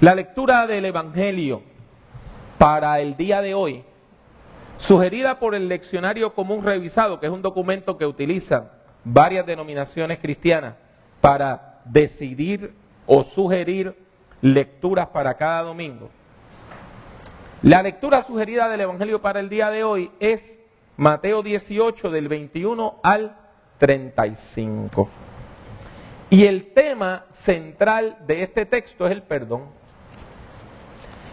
La lectura del Evangelio para el día de hoy, sugerida por el Leccionario Común Revisado, que es un documento que utilizan varias denominaciones cristianas para decidir o sugerir lecturas para cada domingo. La lectura sugerida del Evangelio para el día de hoy es Mateo 18 del 21 al 35. Y el tema central de este texto es el perdón.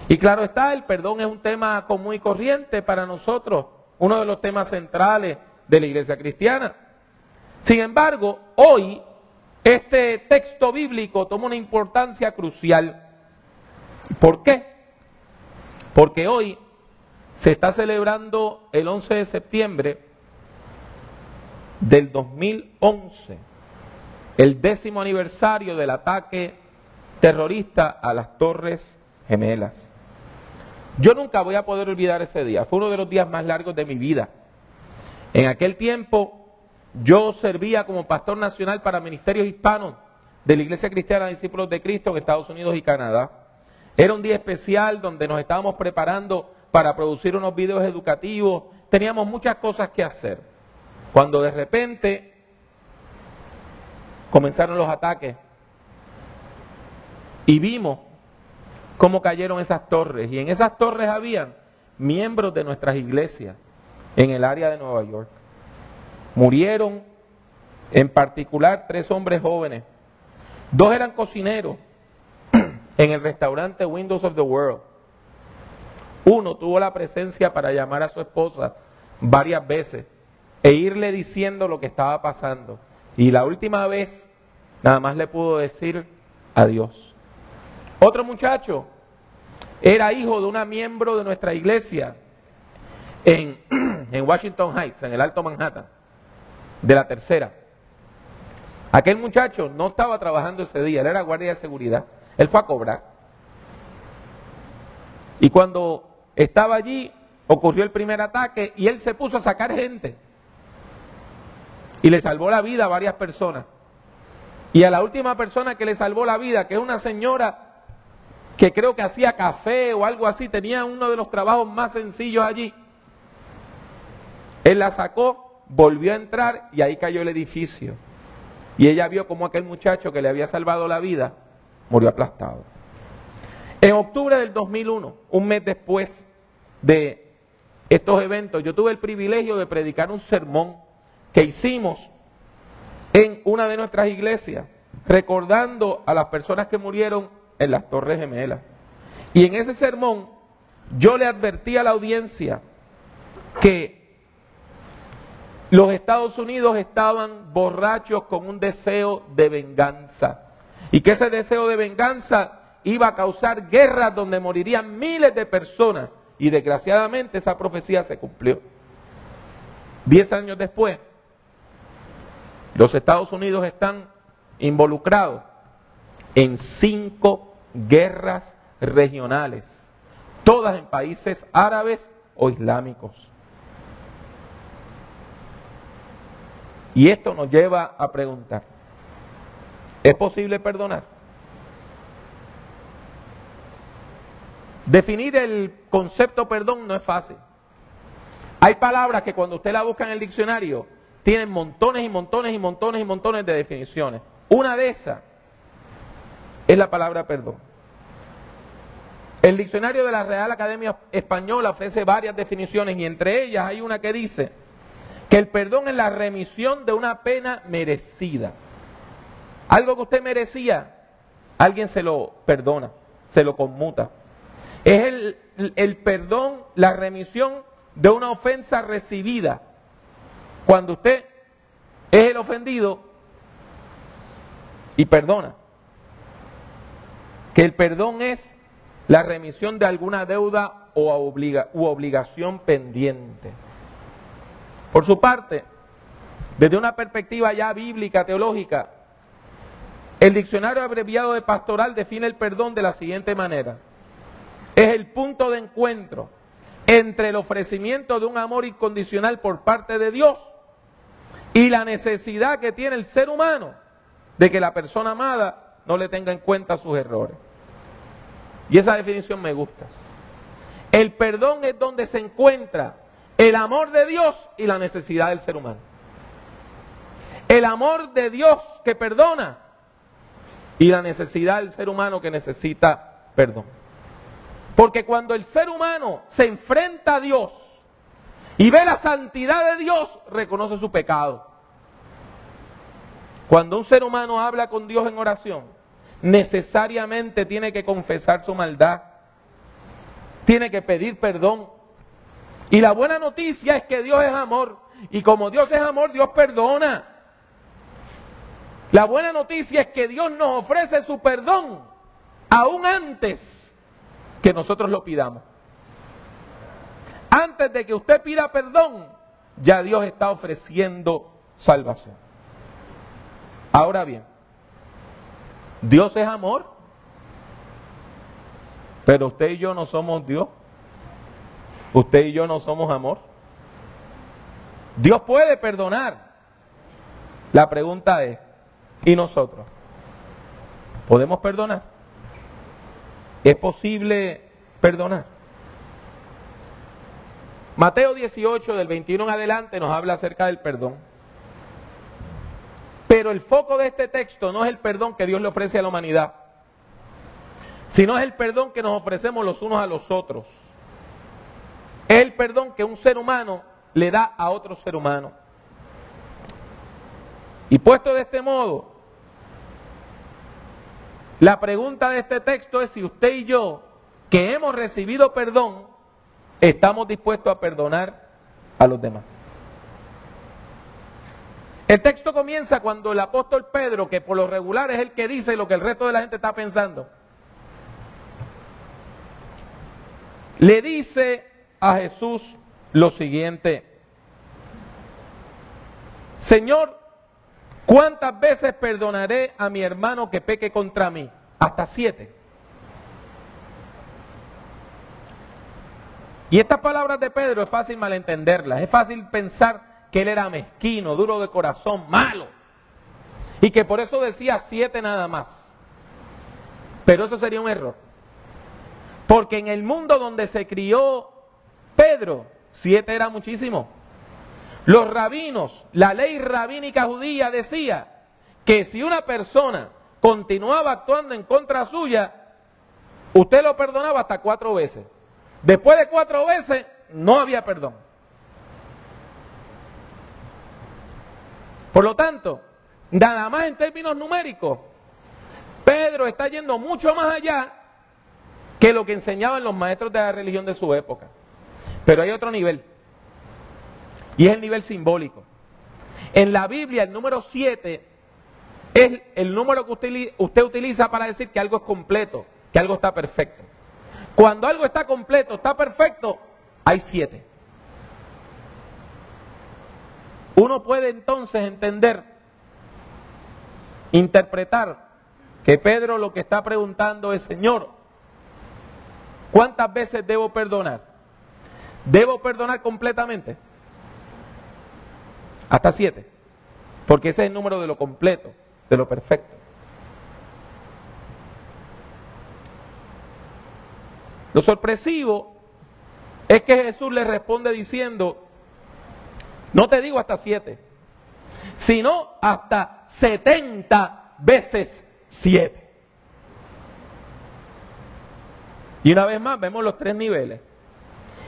Y claro está, el perdón es un tema común y corriente para nosotros, uno de los temas centrales de la iglesia cristiana. Sin embargo, hoy este texto bíblico toma una importancia crucial. ¿Por qué? Porque hoy se está celebrando el 11 de septiembre del 2011, el décimo aniversario del ataque terrorista a las Torres Gemelas. Yo nunca voy a poder olvidar ese día, fue uno de los días más largos de mi vida. En aquel tiempo yo servía como pastor nacional para ministerios hispanos de la Iglesia Cristiana Discípulos de Cristo en Estados Unidos y Canadá. Era un día especial donde nos estábamos preparando para producir unos videos educativos. Teníamos muchas cosas que hacer. Cuando de repente comenzaron los ataques y vimos cómo cayeron esas torres. Y en esas torres habían miembros de nuestras iglesias en el área de Nueva York. Murieron en particular tres hombres jóvenes. Dos eran cocineros en el restaurante Windows of the World. Uno tuvo la presencia para llamar a su esposa varias veces e irle diciendo lo que estaba pasando. Y la última vez nada más le pudo decir adiós. Otro muchacho era hijo de una miembro de nuestra iglesia en, en Washington Heights, en el Alto Manhattan de la tercera. Aquel muchacho no estaba trabajando ese día, él era guardia de seguridad. Él fue a cobrar. Y cuando estaba allí, ocurrió el primer ataque y él se puso a sacar gente. Y le salvó la vida a varias personas. Y a la última persona que le salvó la vida, que es una señora que creo que hacía café o algo así, tenía uno de los trabajos más sencillos allí. Él la sacó volvió a entrar y ahí cayó el edificio. Y ella vio como aquel muchacho que le había salvado la vida murió aplastado. En octubre del 2001, un mes después de estos eventos, yo tuve el privilegio de predicar un sermón que hicimos en una de nuestras iglesias, recordando a las personas que murieron en las Torres Gemelas. Y en ese sermón yo le advertí a la audiencia que los Estados Unidos estaban borrachos con un deseo de venganza. Y que ese deseo de venganza iba a causar guerras donde morirían miles de personas. Y desgraciadamente esa profecía se cumplió. Diez años después, los Estados Unidos están involucrados en cinco guerras regionales, todas en países árabes o islámicos. Y esto nos lleva a preguntar, ¿es posible perdonar? Definir el concepto perdón no es fácil. Hay palabras que cuando usted la busca en el diccionario tienen montones y montones y montones y montones de definiciones. Una de esas es la palabra perdón. El diccionario de la Real Academia Española ofrece varias definiciones y entre ellas hay una que dice que el perdón es la remisión de una pena merecida. Algo que usted merecía, alguien se lo perdona, se lo conmuta. Es el, perdón, la remisión de una ofensa recibida. Cuando usted es el ofendido y perdona. Que el perdón es la remisión de alguna deuda o u obligación pendiente. Por su parte, desde una perspectiva ya bíblica, teológica, el diccionario abreviado de pastoral define el perdón de la siguiente manera. Es el punto de encuentro entre el ofrecimiento de un amor incondicional por parte de Dios y la necesidad que tiene el ser humano de que la persona amada no le tenga en cuenta sus errores. Y esa definición me gusta. El perdón es donde se encuentra el amor de Dios y la necesidad del ser humano. El amor de Dios que perdona y la necesidad del ser humano que necesita perdón. Porque cuando el ser humano se enfrenta a Dios y ve la santidad de Dios, reconoce su pecado. Cuando un ser humano habla con Dios en oración, necesariamente tiene que confesar su maldad, tiene que pedir perdón. Y la buena noticia es que Dios es amor. Y como Dios es amor, Dios perdona. La buena noticia es que Dios nos ofrece su perdón aún antes que nosotros lo pidamos. Antes de que usted pida perdón, ya Dios está ofreciendo salvación. Ahora bien, Dios es amor, pero usted y yo no somos Dios. Usted y yo no somos amor. Dios puede perdonar. La pregunta es, ¿y nosotros? ¿Podemos perdonar? ¿Es posible perdonar? Mateo 18, del 21 en adelante, nos habla acerca del perdón. Pero el foco de este texto no es el perdón que Dios le ofrece a la humanidad, sino es el perdón que nos ofrecemos los unos a los otros. Es el perdón que un ser humano le da a otro ser humano. Y puesto de este modo, la pregunta de este texto es si usted y yo, que hemos recibido perdón, estamos dispuestos a perdonar a los demás. El texto comienza cuando el apóstol Pedro, que por lo regular es el que dice lo que el resto de la gente está pensando, le dice a Jesús lo siguiente, Señor, ¿cuántas veces perdonaré a mi hermano que peque contra mí? Hasta siete. Y estas palabras de Pedro es fácil malentenderlas, es fácil pensar que él era mezquino, duro de corazón, malo. Y que por eso decía siete nada más. Pero eso sería un error. Porque en el mundo donde se crió Pedro, siete era muchísimo. Los rabinos, la ley rabínica judía decía que si una persona continuaba actuando en contra suya, usted lo perdonaba hasta cuatro veces. Después de cuatro veces, no había perdón. Por lo tanto, nada más en términos numéricos, Pedro está yendo mucho más allá que lo que enseñaban los maestros de la religión de su época. Pero hay otro nivel, y es el nivel simbólico. En la Biblia, el número 7 es el número que usted, usted utiliza para decir que algo es completo, que algo está perfecto. Cuando algo está completo, está perfecto, hay siete. Uno puede entonces entender, interpretar que Pedro lo que está preguntando es, Señor, ¿cuántas veces debo perdonar? ¿Debo perdonar completamente? Hasta siete, porque ese es el número de lo completo, de lo perfecto. Lo sorpresivo es que Jesús le responde diciendo, no te digo hasta siete, sino hasta setenta veces siete. Y una vez más vemos los tres niveles.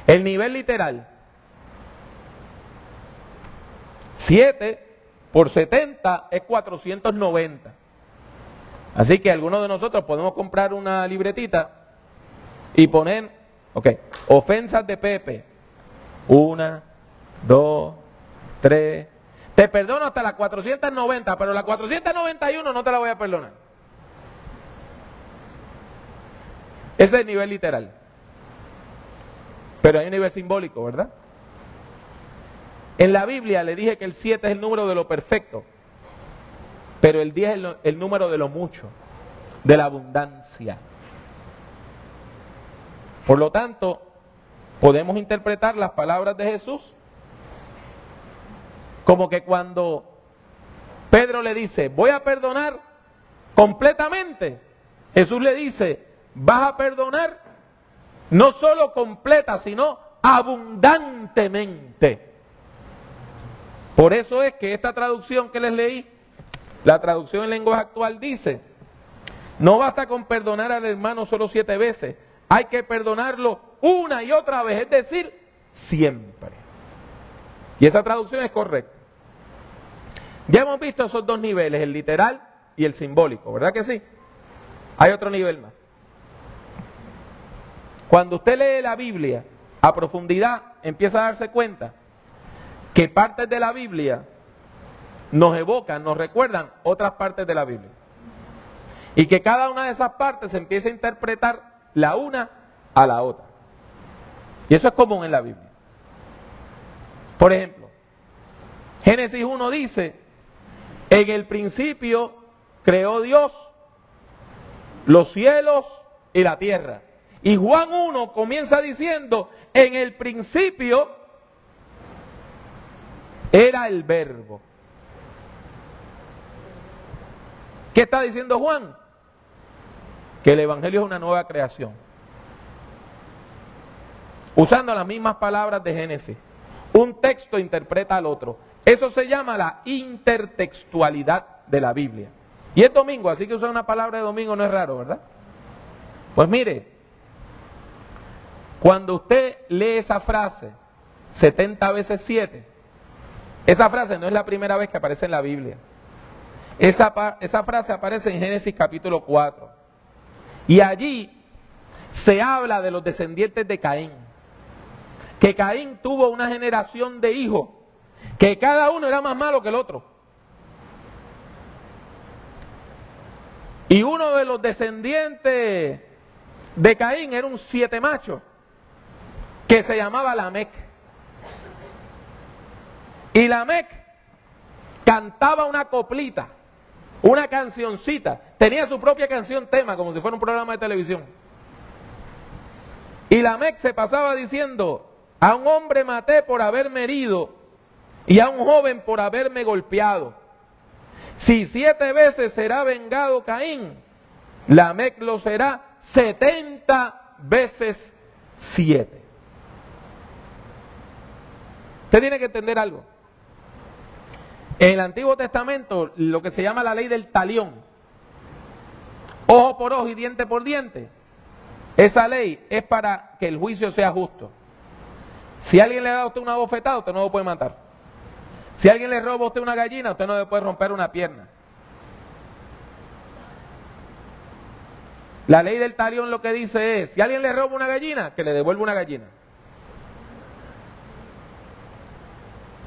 El nivel literal, siete por setenta es 490. Así que algunos de nosotros podemos comprar una libretita y poner, ok, ofensas de Pepe. Una, dos, Te perdono hasta las 490, pero la 491 no te la voy a perdonar. Ese es el nivel literal. Pero hay un nivel simbólico, ¿verdad? En la Biblia le dije que el 7 es el número de lo perfecto, pero el 10 es el número de lo mucho, de la abundancia. Por lo tanto, podemos interpretar las palabras de Jesús como que cuando Pedro le dice, voy a perdonar completamente, Jesús le dice, vas a perdonar no solo completa, sino abundantemente. Por eso es que esta traducción que les leí, la traducción en lenguaje actual dice, no basta con perdonar al hermano solo siete veces, hay que perdonarlo una y otra vez, es decir, siempre. Y esa traducción es correcta. Ya hemos visto esos dos niveles, el literal y el simbólico, ¿verdad que sí? Hay otro nivel más. Cuando usted lee la Biblia a profundidad, empieza a darse cuenta que partes de la Biblia nos evocan, nos recuerdan otras partes de la Biblia. Y que cada una de esas partes se empieza a interpretar la una a la otra. Y eso es común en la Biblia. Por ejemplo, Génesis 1 dice, en el principio creó Dios los cielos y la tierra. Y Juan 1 comienza diciendo, en el principio era el verbo. ¿Qué está diciendo Juan? Que el Evangelio es una nueva creación. Usando las mismas palabras de Génesis. Un texto interpreta al otro. Eso se llama la intertextualidad de la Biblia. Y es domingo, así que usar una palabra de domingo no es raro, ¿verdad? Pues mire, cuando usted lee esa frase 70 veces 7, esa frase no es la primera vez que aparece en la Biblia. Esa, frase aparece en Génesis capítulo 4. Y allí se habla de los descendientes de Caín. Que Caín tuvo una generación de hijos, que cada uno era más malo que el otro. Y uno de los descendientes de Caín era un siete macho que se llamaba Lamec. Y Lamec cantaba una coplita, una cancioncita, tenía su propia canción tema, como si fuera un programa de televisión. Y Lamec se pasaba diciendo, a un hombre maté por haberme herido y a un joven por haberme golpeado. Si siete veces será vengado Caín, Lamec lo será setenta veces siete. Usted tiene que entender algo. En el Antiguo Testamento, lo que se llama la ley del talión, ojo por ojo y diente por diente, esa ley es para que el juicio sea justo. Si alguien le da a usted una bofetada, usted no lo puede matar. Si alguien le roba a usted una gallina, usted no le puede romper una pierna. La ley del talión lo que dice es, si alguien le roba una gallina, que le devuelva una gallina.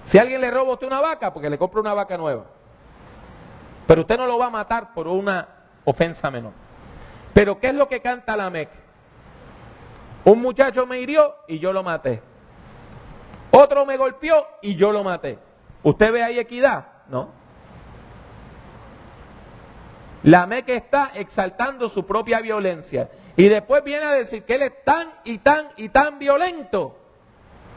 Si alguien le roba a usted una vaca, porque le compra una vaca nueva. Pero usted no lo va a matar por una ofensa menor. Pero ¿qué es lo que canta la Mec? Un muchacho me hirió y yo lo maté. Otro me golpeó y yo lo maté. ¿Usted ve ahí equidad? No. La Mec está exaltando su propia violencia. Y después viene a decir que él es tan y tan y tan violento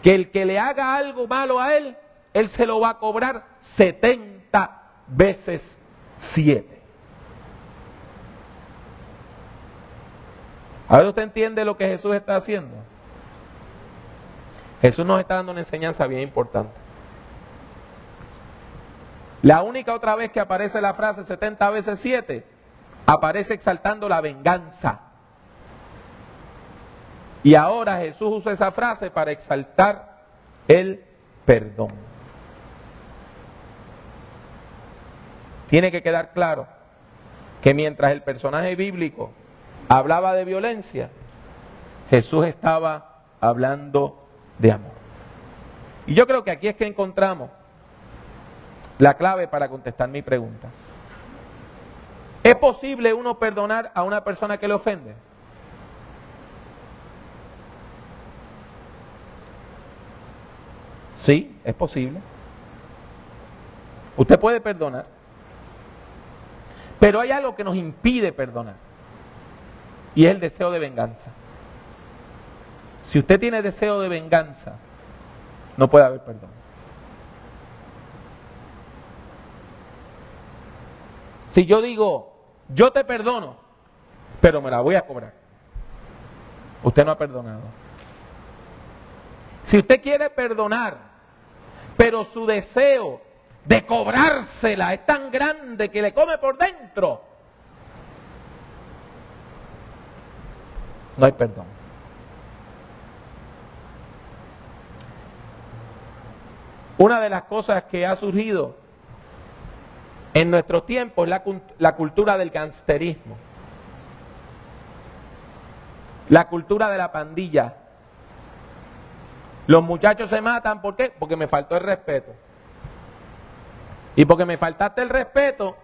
que el que le haga algo malo a él él se lo va a cobrar 70 veces 7. Ahora usted entiende lo que Jesús está haciendo. Jesús nos está dando una enseñanza bien importante. La única otra vez que aparece la frase 70 veces 7, aparece exaltando la venganza. Y ahora Jesús usa esa frase para exaltar el perdón. Tiene que quedar claro que mientras el personaje bíblico hablaba de violencia, Jesús estaba hablando de amor. Y yo creo que aquí es que encontramos la clave para contestar mi pregunta. ¿Es posible uno perdonar a una persona que le ofende? Sí, es posible. Usted puede perdonar. Pero hay algo que nos impide perdonar. Y es el deseo de venganza. Si usted tiene deseo de venganza, no puede haber perdón. Si yo digo, yo te perdono, pero me la voy a cobrar. usted no ha perdonado. Si usted quiere perdonar, pero su deseo de cobrársela es tan grande que le come por dentro, no hay perdón. Una de las cosas que ha surgido en nuestro tiempo es la, la cultura del gangsterismo, la cultura de la pandilla. Los muchachos se matan, ¿por qué? Porque me faltó el respeto. Y porque me faltaste el respeto,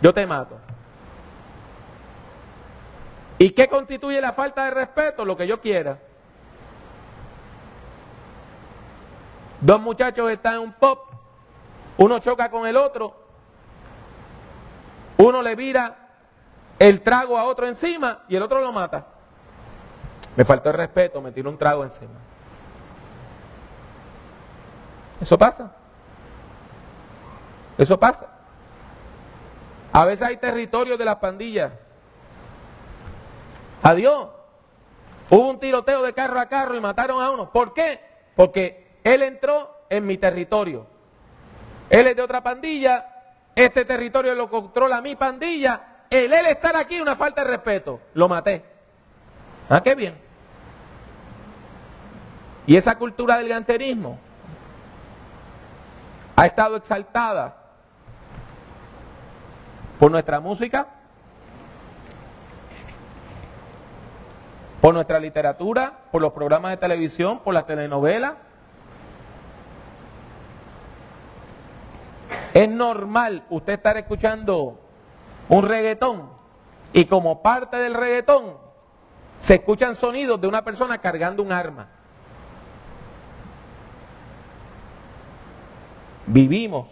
yo te mato. ¿Y qué constituye la falta de respeto? Lo que yo quiera. Dos muchachos están en un pop, uno choca con el otro, uno le vira el trago a otro encima y el otro lo mata. Me faltó el respeto, me tiró un trago encima. Eso pasa. Eso pasa. A veces hay territorios de las pandillas. Adiós. Hubo un tiroteo de carro a carro y mataron a uno. ¿Por qué? Porque él entró en mi territorio. Él es de otra pandilla, este territorio lo controla mi pandilla. El él estar aquí una falta de respeto. Lo maté. Ah, qué bien. Y esa cultura del ganterismo ha estado exaltada por nuestra música, por nuestra literatura, por los programas de televisión, por las telenovelas. Es normal usted estar escuchando un reggaetón y como parte del reggaetón se escuchan sonidos de una persona cargando un arma. Vivimos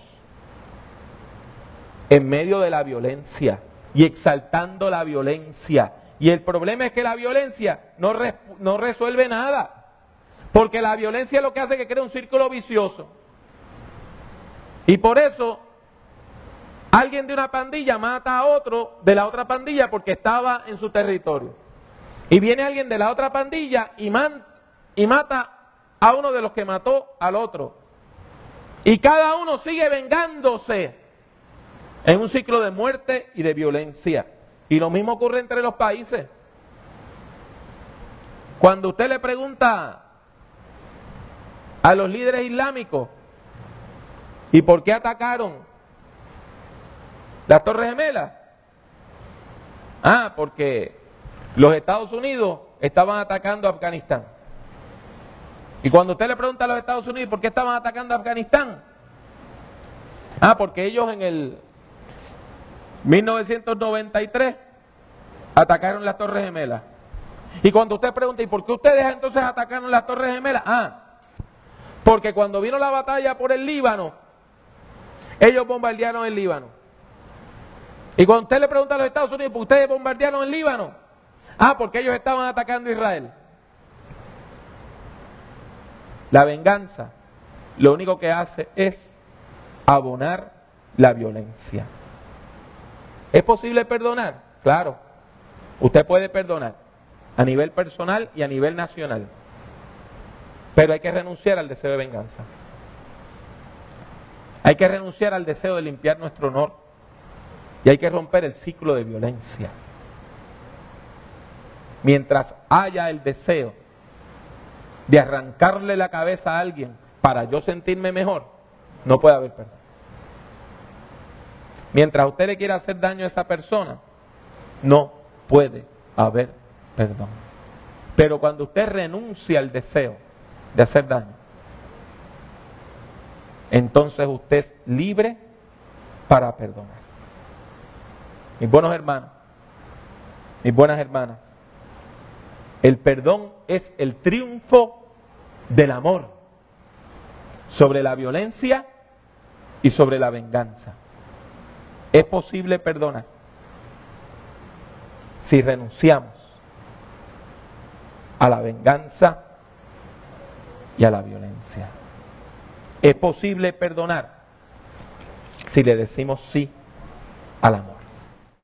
en medio de la violencia y exaltando la violencia. Y el problema es que la violencia no, resuelve nada. Porque la violencia es lo que hace que crea un círculo vicioso. Y por eso alguien de una pandilla mata a otro de la otra pandilla porque estaba en su territorio. Y viene alguien de la otra pandilla y, mata a uno de los que mató al otro. Y cada uno sigue vengándose en un ciclo de muerte y de violencia. Y lo mismo ocurre entre los países. Cuando usted le pregunta a los líderes islámicos, ¿y por qué atacaron las Torres Gemelas? Ah, porque los Estados Unidos estaban atacando a Afganistán. Y cuando usted le pregunta a los Estados Unidos por qué estaban atacando a Afganistán, ah, porque ellos en el 1993 atacaron las Torres Gemelas. Y cuando usted pregunta, ¿y por qué ustedes entonces atacaron las Torres Gemelas? Ah, porque cuando vino la batalla por el Líbano, ellos bombardearon el Líbano. Y cuando usted le pregunta a los Estados Unidos, ¿por ustedes bombardearon el Líbano? Ah, porque ellos estaban atacando a Israel. La venganza lo único que hace es abonar la violencia. ¿Es posible perdonar? Claro. Usted puede perdonar a nivel personal y a nivel nacional. Pero hay que renunciar al deseo de venganza. Hay que renunciar al deseo de limpiar nuestro honor. Y hay que romper el ciclo de violencia. Mientras haya el deseo de arrancarle la cabeza a alguien para yo sentirme mejor, no puede haber perdón. Mientras usted le quiera hacer daño a esa persona, no puede haber perdón. Pero cuando usted renuncia al deseo de hacer daño, entonces usted es libre para perdonar. Mis buenos hermanos, mis buenas hermanas, el perdón es el triunfo del amor sobre la violencia y sobre la venganza. Es posible perdonar si renunciamos a la venganza y a la violencia. Es posible perdonar si le decimos sí al amor.